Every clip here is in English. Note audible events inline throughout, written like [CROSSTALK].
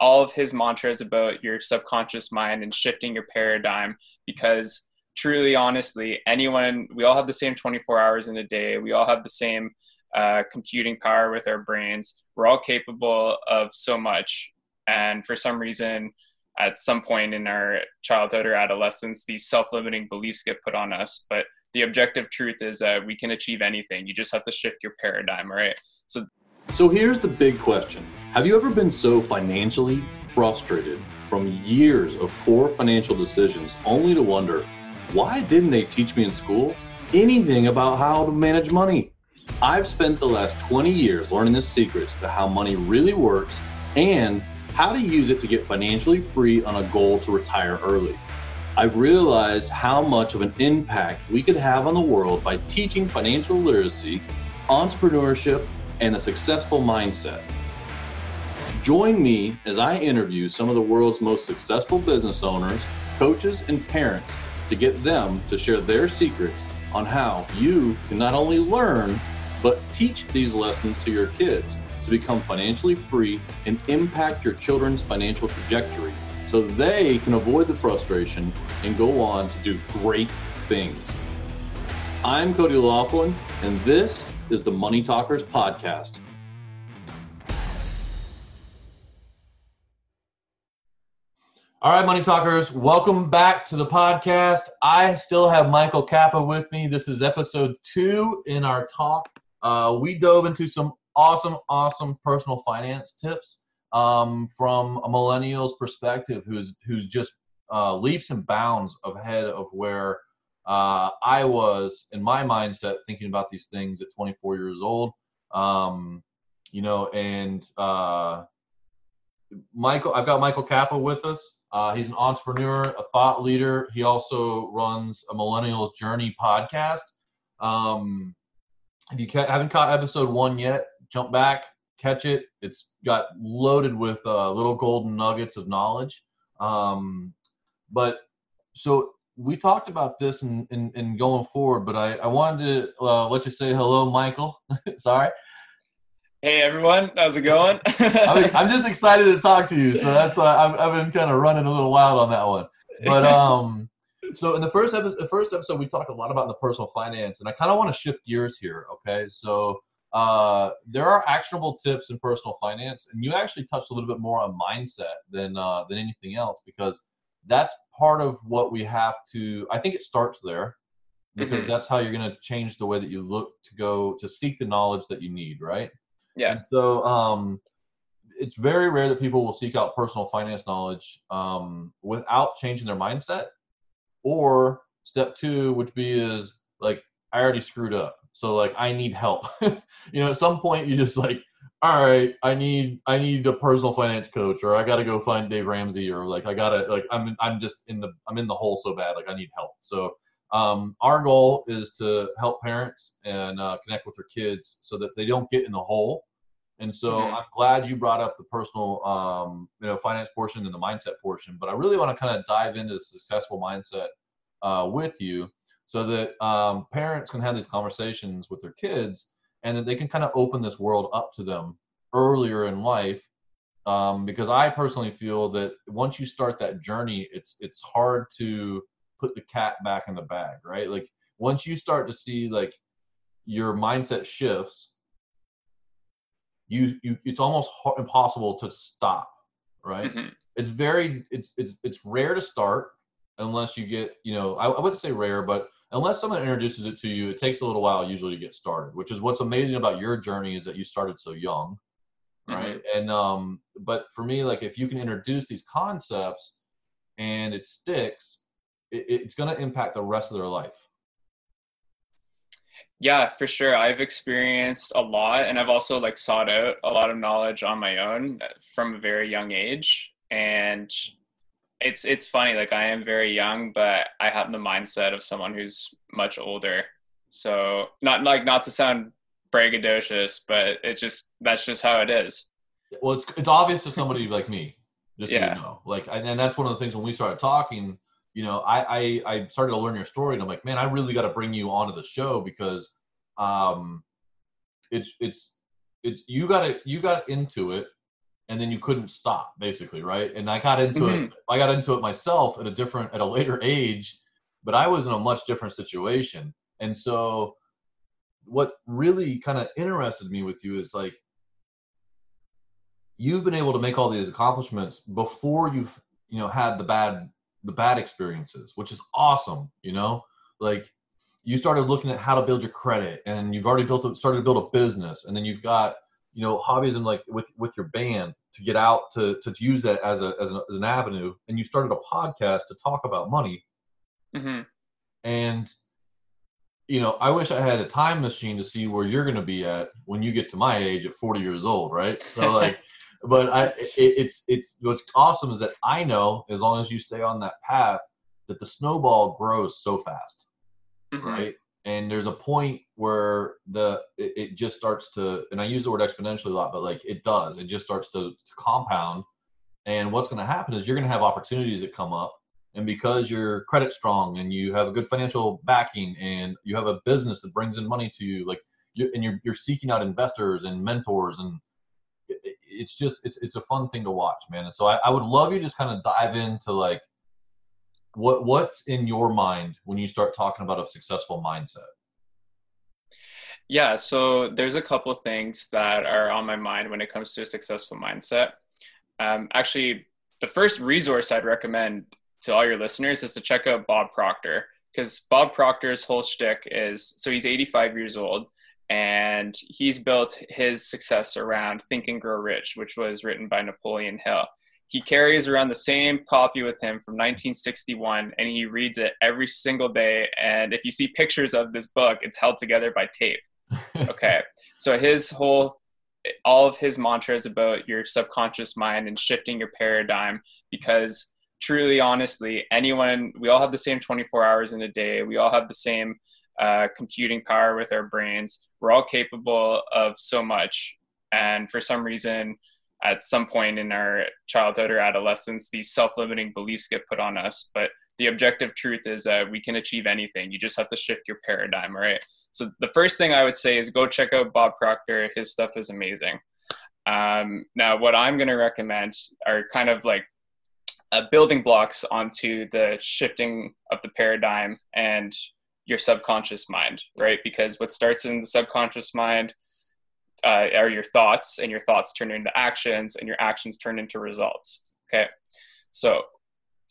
all of his mantras about your subconscious mind and shifting your paradigm because truly honestly anyone we all have the same 24 hours in a day. We all have the same uh, computing power with our brains. We're all capable of so much. And for some reason at some point in our childhood or adolescence these self-limiting beliefs get put on us. But the objective truth is that we can achieve anything. You just have to shift your paradigm right? So so here's the big question have you ever been so financially frustrated from years of poor financial decisions only to wonder why didn't they teach me in school anything about how to manage money? I've spent the last 20 years learning the secrets to how money really works and how to use it to get financially free on a goal to retire early. I've realized how much of an impact we could have on the world by teaching financial literacy, entrepreneurship, and a successful mindset. Join me as I interview some of the world's most successful business owners, coaches, and parents to get them to share their secrets on how you can not only learn, but teach these lessons to your kids to become financially free and impact your children's financial trajectory so they can avoid the frustration and go on to do great things. I'm Cody Laughlin, and this is the Money Talkers Podcast. All right, Money Talkers, welcome back to the podcast. I still have Michael Kappa with me. This is episode two in our talk. Uh, we dove into some awesome, awesome personal finance tips um, from a millennial's perspective, who's who's just uh, leaps and bounds ahead of where uh, I was in my mindset, thinking about these things at 24 years old. Um, you know, and uh, Michael, I've got Michael Kappa with us. Uh, he's an entrepreneur, a thought leader. He also runs a Millennials Journey podcast. Um, if you ca- haven't caught episode one yet, jump back, catch it. It's got loaded with uh, little golden nuggets of knowledge. Um, but so we talked about this in going forward, but I, I wanted to uh, let you say hello, Michael. [LAUGHS] Sorry. Hey everyone, how's it going? [LAUGHS] I'm, just excited to talk to you, so that's why I've, I've been kind of running a little wild on that one. But [LAUGHS] um, so in the first episode, the first episode, we talked a lot about the personal finance, and I kind of want to shift gears here. Okay, so uh, there are actionable tips in personal finance, and you actually touched a little bit more on mindset than uh, than anything else because that's part of what we have to. I think it starts there because mm-hmm. that's how you're going to change the way that you look to go to seek the knowledge that you need, right? Yeah. And so um, it's very rare that people will seek out personal finance knowledge um, without changing their mindset. Or step two, which be is like I already screwed up, so like I need help. [LAUGHS] you know, at some point you just like, all right, I need I need a personal finance coach, or I got to go find Dave Ramsey, or like I gotta like I'm I'm just in the I'm in the hole so bad, like I need help. So um, our goal is to help parents and uh, connect with their kids so that they don't get in the hole and so mm-hmm. I'm glad you brought up the personal, um, you know, finance portion and the mindset portion. But I really want to kind of dive into the successful mindset uh, with you, so that um, parents can have these conversations with their kids, and that they can kind of open this world up to them earlier in life. Um, because I personally feel that once you start that journey, it's it's hard to put the cat back in the bag, right? Like once you start to see like your mindset shifts you, you it's almost impossible to stop right mm-hmm. it's very it's it's it's rare to start unless you get you know I, I wouldn't say rare but unless someone introduces it to you it takes a little while usually to get started which is what's amazing about your journey is that you started so young right mm-hmm. and um but for me like if you can introduce these concepts and it sticks it, it's going to impact the rest of their life yeah, for sure. I've experienced a lot and I've also like sought out a lot of knowledge on my own uh, from a very young age. And it's it's funny, like I am very young, but I have the mindset of someone who's much older. So not like not to sound braggadocious, but it just that's just how it is. Well, it's it's obvious to somebody like me, just yeah. so you know. Like, and that's one of the things when we started talking you know, I, I, I started to learn your story and I'm like, man, I really got to bring you onto the show because, um, it's, it's, it's, you got it, you got into it and then you couldn't stop basically right and i got into Mhm. it i got into it myself at a different at a later age but i was in a much different situation and so what really kind of interested me with you is like you've been able to make all these accomplishments before you've you know had the bad the bad experiences which is awesome you know? Like you started looking at how to build your credit and you've already built a, started to build a business and then you've got you know hobbies and like with with your band to get out to to use that as a as an, as an avenue and you started a podcast to talk about money. Hmm and you know i wish i had a time machine to see where you're going to be at when you get to my age at 40 years old right? So like [LAUGHS] but i it, it's it's what's awesome is that i know as long as you stay on that path that the snowball grows so fast Mhm. right? And there's a point where the it, it just starts to and i use the word exponentially a lot but like it does. It just starts to, to compound. And what's going to happen is you're going to have opportunities that come up. And because you're credit strong and you have a good financial backing and you have a business that brings in money to you like you and you're, you're seeking out investors and mentors and it's just it's it's a fun thing to watch man and so i, I would love you just kind of dive into like what what's in your mind when you start talking about a successful mindset Yeah, so there's a couple things that are on my mind when it comes to a successful mindset. Um, actually, the first resource I'd recommend to all your listeners is to check out Bob Proctor because Bob Proctor's whole shtick is so he's 85 years old and he's built his success around Think and Grow Rich, which was written by Napoleon Hill. He carries around the same copy with him from 1961 and he reads it every single day. And if you see pictures of this book, it's held together by tape [LAUGHS] okay so his whole all of his mantras about your subconscious mind and shifting your paradigm because truly honestly anyone we all have the same 24 hours in a day we all have the same uh, computing power with our brains. We're all capable of so much. And for some reason at some point in our childhood or adolescence these self-limiting beliefs get put on us. But the objective truth is that we can achieve anything. You just have to shift your paradigm right? So the first thing I would say is go check out Bob Proctor. His stuff is amazing. Um, now, what I'm going to recommend are kind of like uh, building blocks onto the shifting of the paradigm and your subconscious mind, right? Because what starts in the subconscious mind uh, are your thoughts, and your thoughts turn into actions, and your actions turn into results. Okay, so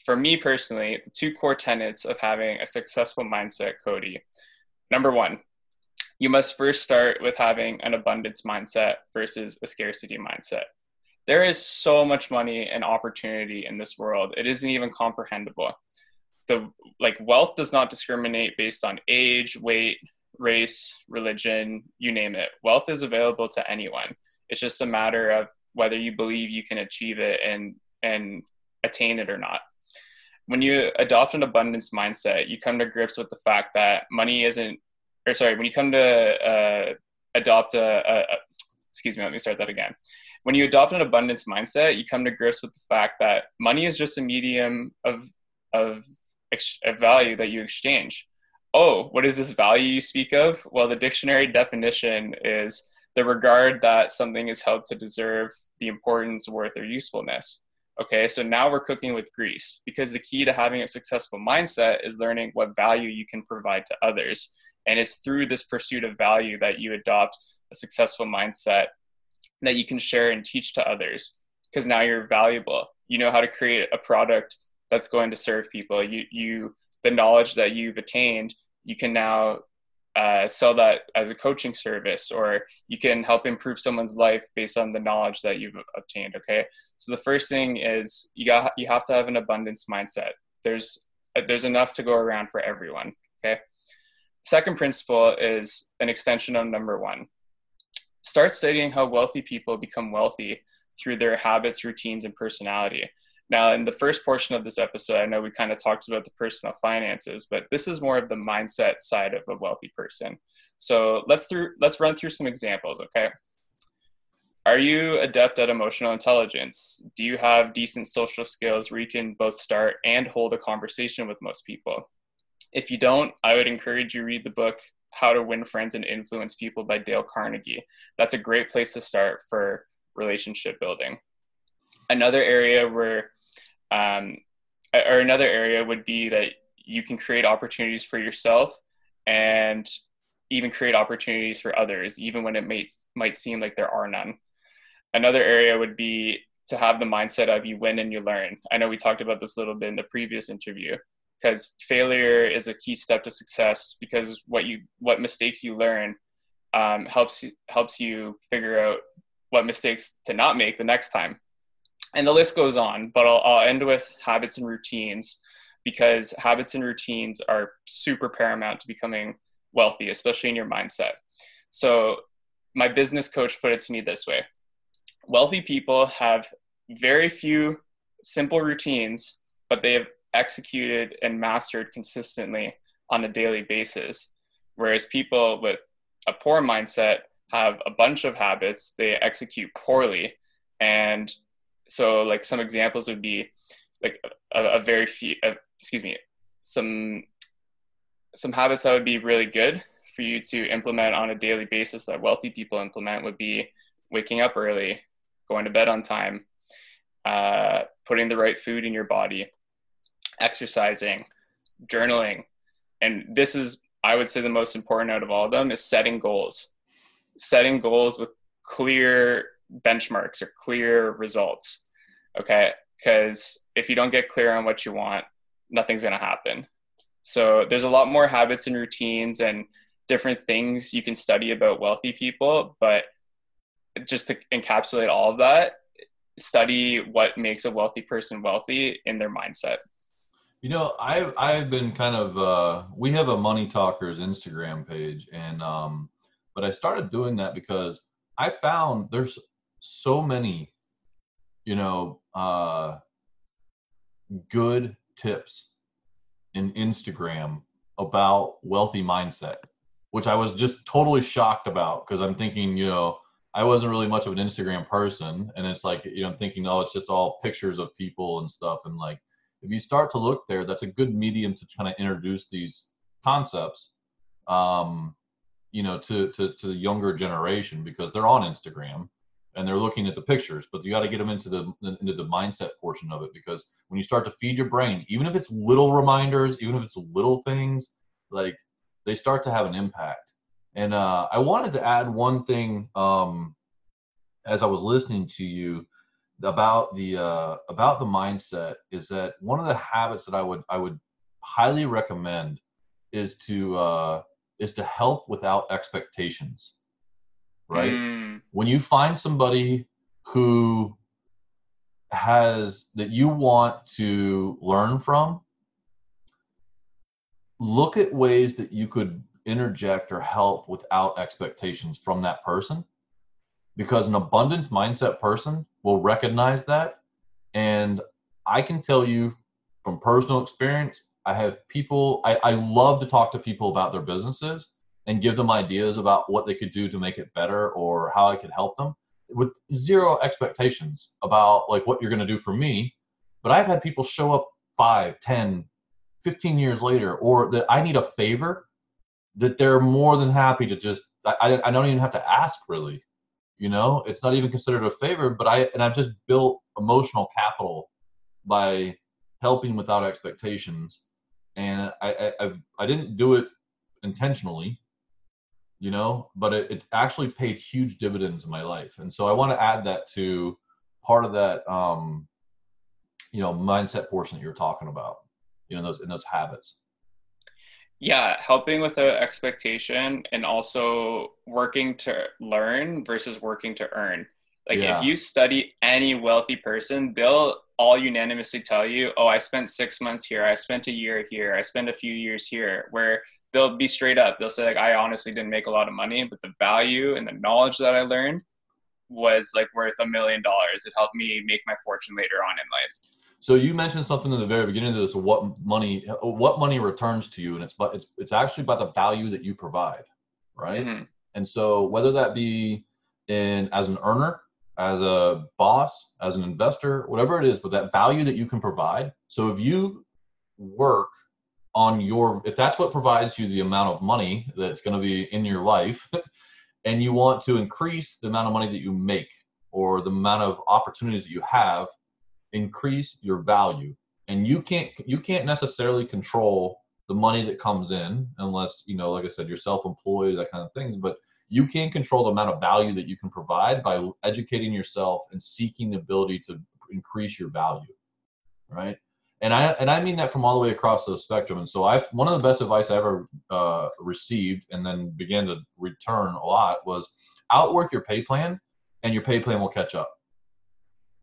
for me personally, the two core tenets of having a successful mindset, Cody. Number one, you must first start with having an abundance mindset versus a scarcity mindset. There is so much money and opportunity in this world. It isn't even comprehensible. The like wealth does not discriminate based on age, weight, race, religion, you name it. Wealth is available to anyone. It's just a matter of whether you believe you can achieve it and and attain it or not. When you adopt an abundance mindset, you come to grips with the fact that money isn't or sorry, when you come to uh, adopt a, a, a, excuse me, let me start that again. When you adopt an abundance mindset, you come to grips with the fact that money is just a medium of of, ex- value that you exchange. Oh, what is this value you speak of? Well, the dictionary definition is the regard that something is held to deserve the importance, worth, or usefulness. Okay, so now we're cooking with grease because the key to having a successful mindset is learning what value you can provide to others. And it's through this pursuit of value that you adopt a successful mindset that you can share and teach to others because now you're valuable. You know how to create a product that's going to serve people. You, you, the knowledge that you've attained, you can now uh, sell that as a coaching service, or you can help improve someone's life based on the knowledge that you've obtained. Okay, so the first thing is you got you have to have an abundance mindset. There's there's enough to go around for everyone. Okay. Second principle is an extension of number one. Start studying how wealthy people become wealthy through their habits, routines, and personality. Now, in the first portion of this episode, I know we kind of talked about the personal finances, but this is more of the mindset side of a wealthy person. So let's through let's run through some examples, okay? Are you adept at emotional intelligence? Do you have decent social skills where you can both start and hold a conversation with most people? If you don't, I would encourage you read the book How to Win Friends and Influence People by Dale Carnegie. That's a great place to start for relationship building. Another area where um, or another area would be that you can create opportunities for yourself and even create opportunities for others even when it might might seem like there are none. Another area would be to have the mindset of you win and you learn. I know we talked about this a little bit in the previous interview because failure is a key step to success because what you what mistakes you learn um, helps helps you figure out what mistakes to not make the next time and the list goes on but I'll, I'll end with habits and routines because habits and routines are super paramount to becoming wealthy especially in your mindset so my business coach put it to me this way wealthy people have very few simple routines but they have executed and mastered consistently on a daily basis. Whereas people with a poor mindset have a bunch of habits they execute poorly. And so, like, some examples would be like a, a very few, uh, excuse me, some some habits that would be really good for you to implement on a daily basis that wealthy people implement would be waking up early, going to bed on time, uh, putting the right food in your body, exercising, journaling, and this is I would say the most important out of all of them is setting goals. Setting goals with clear benchmarks or clear results. Okay? Because if you don't get clear on what you want, nothing's going to happen. So there's a lot more habits and routines and different things you can study about wealthy people, but just to encapsulate all of that, study what makes a wealthy person wealthy in their mindset. You know, I've I've been kind of uh, we have a Money Talkers Instagram page, and um, but I started doing that because I found there's so many, you know, uh, good tips in Instagram about wealthy mindset, which I was just totally shocked about because I'm thinking, you know, I wasn't really much of an Instagram person, and it's like, you know, I'm thinking, oh, it's just all pictures of people and stuff, and like if you start to look there, that's a good medium to kind of introduce these concepts, um, you know, to, to, to the younger generation because they're on Instagram and they're looking at the pictures, but you got to get them into the into the mindset portion of it because when you start to feed your brain, even if it's little reminders, even if it's little things, like they start to have an impact. And uh, I wanted to add one thing um, as I was listening to you about the uh, about the mindset is that one of the habits that I would I would highly recommend is to uh, is to help without expectations. Right? Mm. When you find somebody who has that you want to learn from, look at ways that you could interject or help without expectations from that person because an abundance mindset person will recognize that. And I can tell you from personal experience, I have people, I, I love to talk to people about their businesses and give them ideas about what they could do to make it better or how I could help them with zero expectations about like what you're going to do for me. But I've had people show up five, ten, 15 years later, or that I need a favor that they're more than happy to just, I, I don't even have to ask really. You know? It's not even considered a favor but i and i've just built emotional capital by helping without expectations. And i i, I didn't do it intentionally you know but it, it's actually paid huge dividends in my life. And so i want to add that to part of that um you know mindset portion that you're talking about you know those in those habits. Yeah helping with the expectation and also working to learn versus working to earn. Like yeah. if you study any wealthy person they'll all unanimously tell you oh i spent six months here i spent a year here i spent a few years here where they'll be straight up they'll say like i honestly didn't make a lot of money but the value and the knowledge that i learned was like worth a million dollars it helped me make my fortune later on in life so you mentioned something in the very beginning of this: what money, what money returns to you, and it's but it's it's actually by the value that you provide, right? Mm-hmm. And so whether that be in as an earner, as a boss, as an investor, whatever it is, but that value that you can provide. So if you work on your, if that's what provides you the amount of money that's going to be in your life, [LAUGHS] and you want to increase the amount of money that you make or the amount of opportunities that you have increase your value. And you can't you can't necessarily control the money that comes in unless you know like i said you're self-employed that kind of things but you can control the amount of value that you can provide by educating yourself and seeking the ability to increase your value right and i and i mean that from all the way across the spectrum. And so I've one of the best advice i ever uh, received and then began to return a lot was outwork your pay plan and your pay plan will catch up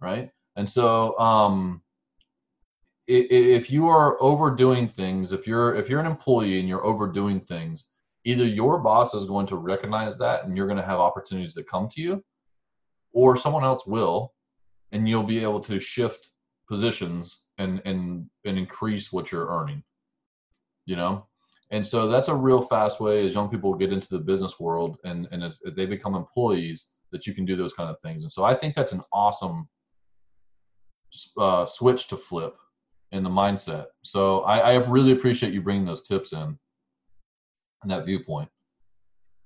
right? And so um if you are overdoing things if you're if you're an employee and you're overdoing things either your boss is going to recognize that and you're going to have opportunities that come to you or someone else will and you'll be able to shift positions and and and increase what you're earning you know and so that's a real fast way as young people get into the business world and and as they become employees that you can do those kind of things and so i think that's an awesome uh, switch to flip in the mindset. So I, I really appreciate you bringing those tips in and that viewpoint.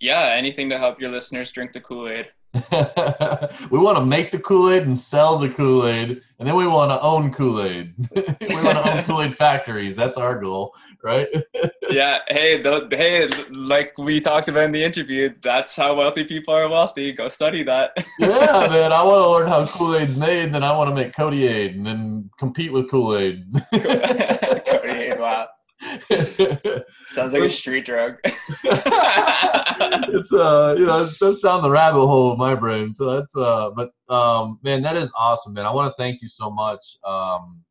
Yeah, anything to help your listeners drink the Kool Aid. [LAUGHS] we want to make the Kool Aid and sell the Kool Aid, and then we want to own Kool Aid. [LAUGHS] we want to own Kool Aid factories. That's our goal, right? [LAUGHS] yeah. Hey, the, hey, like we talked about in the interview, that's how wealthy people are wealthy. Go study that. yeah, man. I want to learn how Kool Aid's made, then I want to make Cody Aid, and then compete with Kool Aid. Cody Aid. Wow. [LAUGHS] Sounds like a street drug. [LAUGHS] [LAUGHS] it's uh, you know, that's down the rabbit hole of my brain. So that's uh, but um, man, that is awesome, man. I want to thank you so much. Um,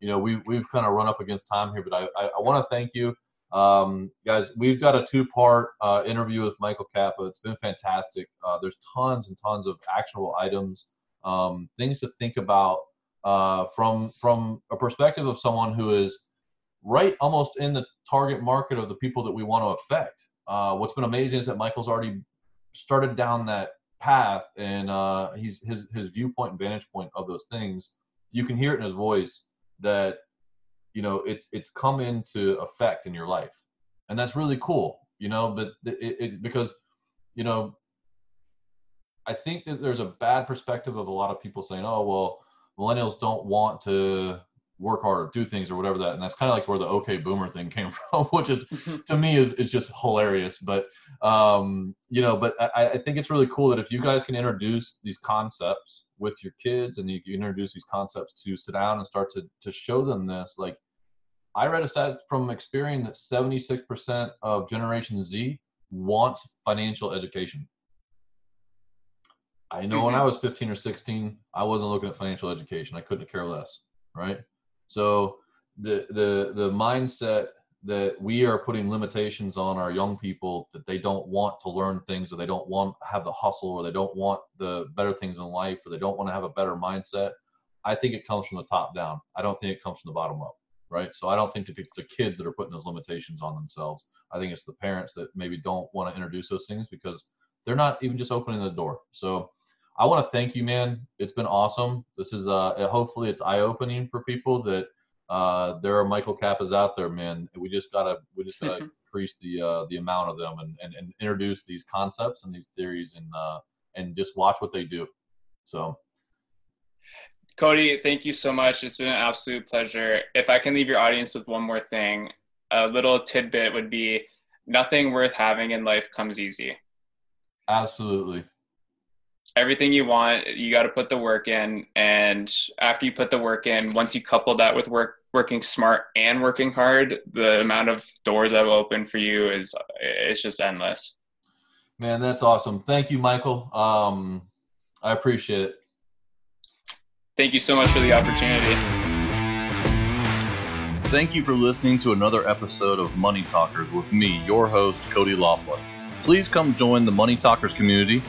you know, we we've kind of run up against time here, but I I, I want to thank you. Um, guys, we've got a two-part uh, interview with Michael Kappa. It's been fantastic. Uh, there's tons and tons of actionable items, um, things to think about uh, from from a perspective of someone who is right almost in the target market of the people that we want to affect. Uh, what's been amazing is that Michael's already started down that path, and uh, he's his his viewpoint and vantage point of those things. You can hear it in his voice that you know it's it's come into effect in your life, and that's really cool. You know, but it, it because you know I think that there's a bad perspective of a lot of people saying, "Oh, well, millennials don't want to work hard or do things or whatever that and that's kind of like where the okay boomer thing came [LAUGHS] from which is [LAUGHS] to me is, is just hilarious but um you know but I, I think it's really cool that if you guys can introduce these concepts with your kids and you can introduce these concepts to sit down and start to to show them this like i read a stat from experience that 76% of generation z wants financial education I know mm-hmm. when I was 15 or 16, I wasn't looking at financial education. I couldn't care less, right? So the the the mindset that we are putting limitations on our young people that they don't want to learn things or they don't want to have the hustle or they don't want the better things in life or they don't want to have a better mindset i think it comes from the top down. I don't think it comes from the bottom up right? So i don't think it's the kids that are putting those limitations on themselves i think it's the parents that maybe don't want to introduce those things because they're not even just opening the door. So I want to thank you, man. It's been awesome. This is uh, hopefully it's eye opening for people that uh, there are Michael Kappas out there, man. We just gotta we just gotta [LAUGHS] increase the uh, the amount of them and, and, and introduce these concepts and these theories and uh, and just watch what they do. So. Cody, thank you so much. It's been an absolute pleasure. If I can leave your audience with one more thing, a little tidbit would be nothing worth having in life comes easy. Absolutely everything you want you got to put the work in and after you put the work in once you couple that with work working smart and working hard the amount of doors that will open for you is it's just endless. Man that's awesome. Thank you michael. Um, i appreciate it. Thank you so much for the opportunity. Thank you for listening to another episode of money talkers with me your host cody Laughlin. Please come join the money talkers community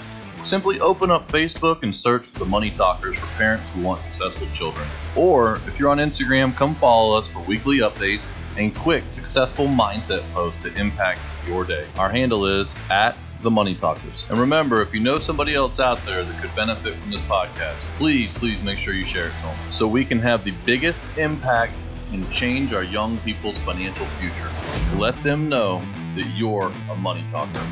Simply open up Facebook and search for the Money Talkers for parents who want successful children. Or if you're on Instagram, come follow us for weekly updates and quick, successful mindset posts to impact your day. Our handle is at the Money Talkers. And remember, if you know somebody else out there that could benefit from this podcast, please, please make sure you share it them so we can have the biggest impact and change our young people's financial future. Let them know that you're a money talker.